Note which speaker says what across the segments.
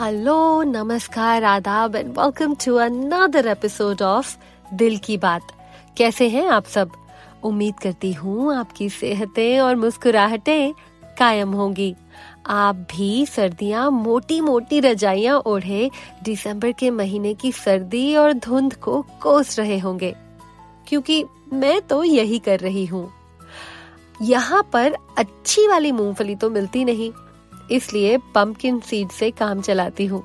Speaker 1: Hello नमस्कार, आदाब and welcome to another episode of Dil Ki Baat. कैसे हैं आप सब? उम्मीद करती हूँ आपकी सेहतें और मुस्कुराहटें कायम होंगी। आप भी सर्दियाँ मोटी मोटी रजाइयाँ ओढ़े, दिसंबर के महीने की सर्दी और धुंध को कोस रहे होंगे। क्योंकि मैं तो यही कर रही हूँ। यहाँ पर अच्छी वाली मूंगफली तो मिलती नहीं। इसलिए पंपकिन सीड से काम चलाती हूँ।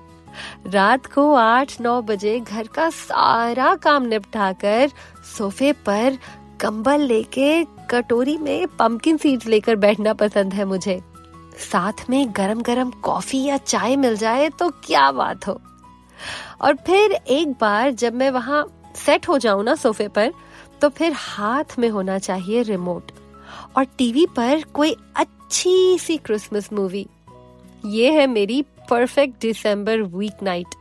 Speaker 1: रात को आठ नौ बजे घर का सारा काम निपटाकर सोफे पर कंबल लेके कटोरी में पंपकिन सीड्स लेकर बैठना पसंद है मुझे। साथ में गरम गरम कॉफ़ी या चाय मिल जाए तो क्या बात हो? और फिर एक बार जब मैं वहाँ सेट हो जाऊँ ना सोफे पर तो फिर हाथ में होना चाहिए रिमोट और टीवी पर कोई अच्छी सी क्रिसमस मूवी ये है मेरी perfect December week night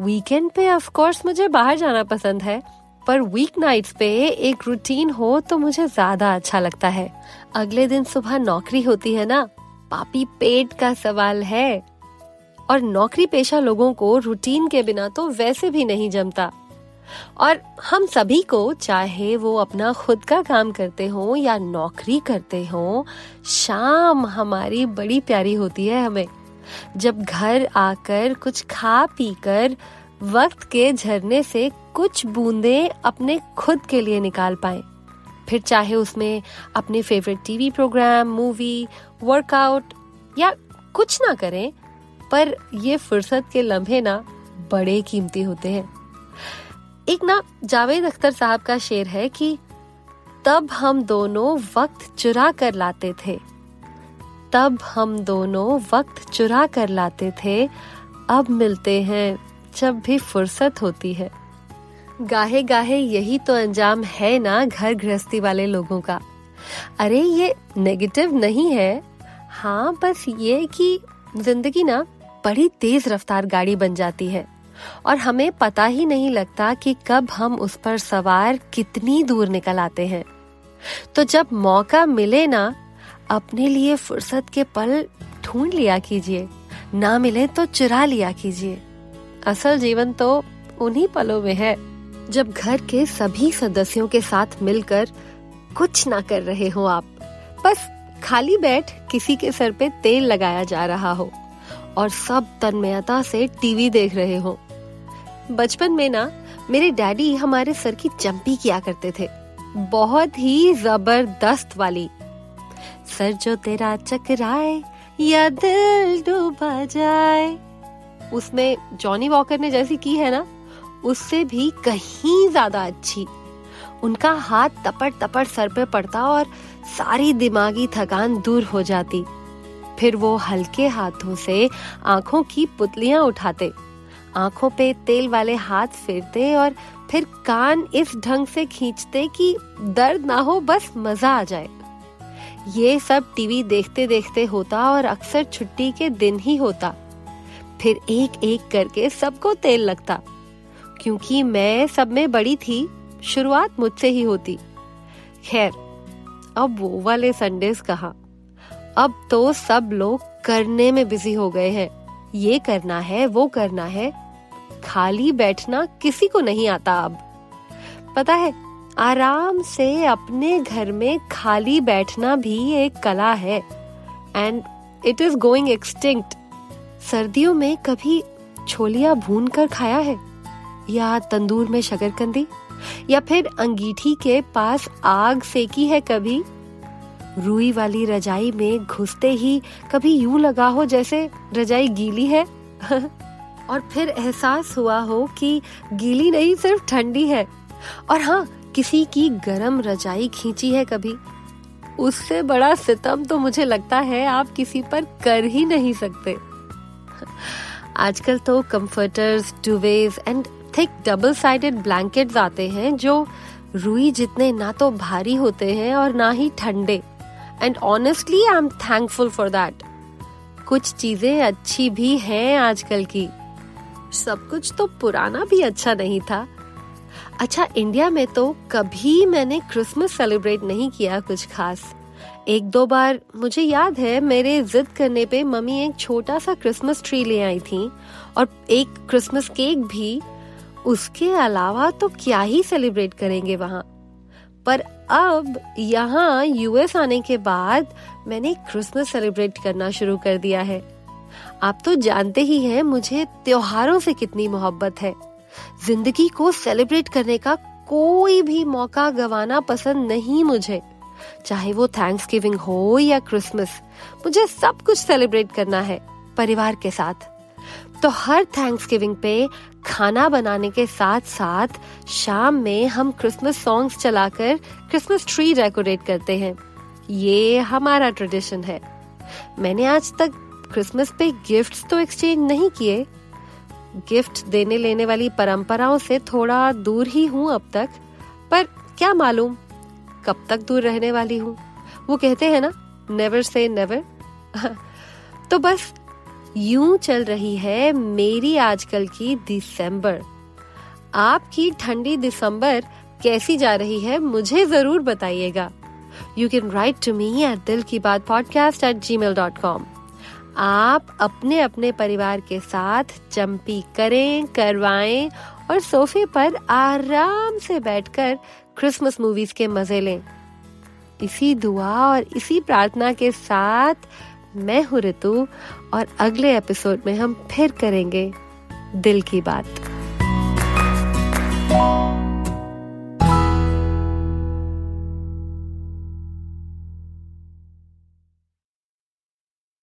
Speaker 1: weekend पे ऑफ़ कोर्स मुझे बाहर जाना पसंद है, पर वीक नाइट्स पे एक रूटीन हो तो मुझे ज़्यादा अच्छा लगता है। अगले दिन सुबह नौकरी होती है ना, पापी पेट का सवाल है। और नौकरी पेशा लोगों को रूटीन के बिना तो वैसे भी नहीं जमता। और हम सभी को, चाहे वो अपना खुद का काम करते हो या नौकरी करते हो, शाम हमारी बड़ी प्यारी होती है हमें। जब घर आकर कुछ खा पी कर वक्त के झरने से कुछ बूंदे अपने खुद के लिए निकाल पाए। फिर चाहे उसमें अपने favourite TV programme movie workout या कुछ ना करें, पर ये फुर्सत के लम्हे ना बड़े कीमती होते हैं। एक ना जावेद अख्तर साहब का शेर है कि तब हम दोनों वक्त चुरा कर लाते थे। तब हम दोनों वक्त चुरा कर लाते थे। अब मिलते हैं जब भी फुर्सत होती है। गाहे गाहे यही तो अंजाम है ना घर गृहस्थी वाले लोगों का। अरे ये नेगेटिव नहीं है। हाँ बस ये कि ज़िंदगी ना बड़ी तेज रफ्तार गाड़ी बन जाती है। और हमें पता ही नहीं लगता कि कब हम उस पर सवार कितनी दूर निकल आते हैं। तो जब मौका मिले ना, अपने लिए फुर्सत के पल ढूंढ लिया कीजिए, ना मिले तो चुरा लिया कीजिए। असल जीवन तो उन्हीं पलों में है, जब घर के सभी सदस्यों के साथ मिलकर कुछ ना कर रहे हो आप। बस खाली बैठ किसी के सर पे तेल लगाया जा रहा हो और सब तन्मयता से टीवी देख रहे हो। बचपन में ना, मेरे डैडी हमारे सर की चंपी किया करते थे। बहुत ही ज़बरदस्त वाली। सर जो तेरा चकराए, या दिल डूबा जाए। उसमें जॉनी वॉकर ने जैसी की है ना, उससे भी कहीं ज़्यादा अच्छी। उनका हाथ तपड़ तपड़ सर पे पड़ता और सारी दिमागी थकान दूर हो जाती। फिर वो हल्के हाथों से आँखों की पुतलियाँ उठाते। आँखों पे तेल वाले हाथ फेरते और फिर कान इस ढंग से खींचते कि दर्द ना हो, बस मज़ा आ जाए। ये सब टीवी देखते देखते होता और अक्सर छुट्टी के दिन ही होता। फिर एक एक करके सबको तेल लगता। क्योंकि मैं सब में बड़ी थी, शुरुआत मुझसे ही होती। खैर, अब वो वाले संडेज कहा? अब तो सब लोग करने में बिज़ी हो गए हैं। ये करना है, वो करना है खाली बैठना किसी को नहीं आता अब। पता है, आराम से अपने घर में खाली बैठना भी एक कला है। And it is going extinct सर्दियों में कभी छोलिया भून कर खाया है? या तंदूर में शकरकंदी या फिर अंगीठी के पास आग सेकी है कभी? रुई वाली रजाई में घुसते ही कभी यूँ लगा हो जैसे रजाई गीली है? और फिर एहसास हुआ हो कि गीली नहीं, सिर्फ़ ठंडी है। और हाँ किसी की गरम रजाई खींची है कभी। उससे बड़ा सितम तो मुझे लगता है आप किसी पर कर ही नहीं सकते। आजकल तो comforters duvets and thick double sided blankets आते हैं जो रुई जितने ना तो भारी होते हैं और ना ही ठंडे। And honestly I am thankful for that कुछ चीज़ें अच्छी भी हैं आजकल की। सब कुछ तो पुराना भी अच्छा नहीं था। अच्छा इंडिया में तो कभी मैंने क्रिसमस सेलिब्रेट नहीं किया कुछ खास। एक दो बार, मुझे याद है, मेरे जिद करने पे मम्मी एक छोटा सा क्रिसमस ट्री ले आई थी और एक क्रिसमस केक भी। उसके अलावा तो क्या ही सेलिब्रेट करेंगे वहाँ? पर अब यहाँ यूएस आने के बाद मैंने क्रिसमस सेलिब्रेट करना शुरू कर दिया है। आप तो जानते ही हैं मुझे त्योहारों से कितनी मोहब्बत है। ज़िंदगी को सेलिब्रेट करने का कोई भी मौका गवाना पसंद नहीं मुझे। चाहे वो थैंक्स गिविंग हो या क्रिसमस मुझे सब कुछ सेलिब्रेट करना है परिवार के साथ। तो हर थैंक्स गिविंग पे खाना बनाने के साथ साथ शाम में हम क्रिसमस सॉन्ग्स चलाकर क्रिसमस ट्री डेकोरेट करते हैं। ये हमारा ट्रेडिशन है। मैंने आज तक क्रिसमस पे गिफ्ट्स तो एक्सचेंज नहीं किए। गिफ्ट देने लेने वाली परंपराओं से थोड़ा दूर ही हूँ अब तक, पर क्या मालूम कब तक दूर रहने वाली हूँ। वो कहते हैं ना नेवर से नेवर तो बस यूँ चल रही है मेरी आजकल की दिसंबर। आपकी ठंडी दिसंबर कैसी जा रही है मुझे ज़रूर बताइएगा। You can write to me at Dil Ki Baat podcast at Gmail dot com आप अपने अपने परिवार के साथ चंपी करें, करवाएँ और सोफे पर आराम से बैठकर क्रिसमस मूवीज़ के मज़े लें। इसी दुआ और इसी प्रार्थना के साथ मैं हूँ ऋतु और अगले एपिसोड में हम फिर करेंगे दिल की बात।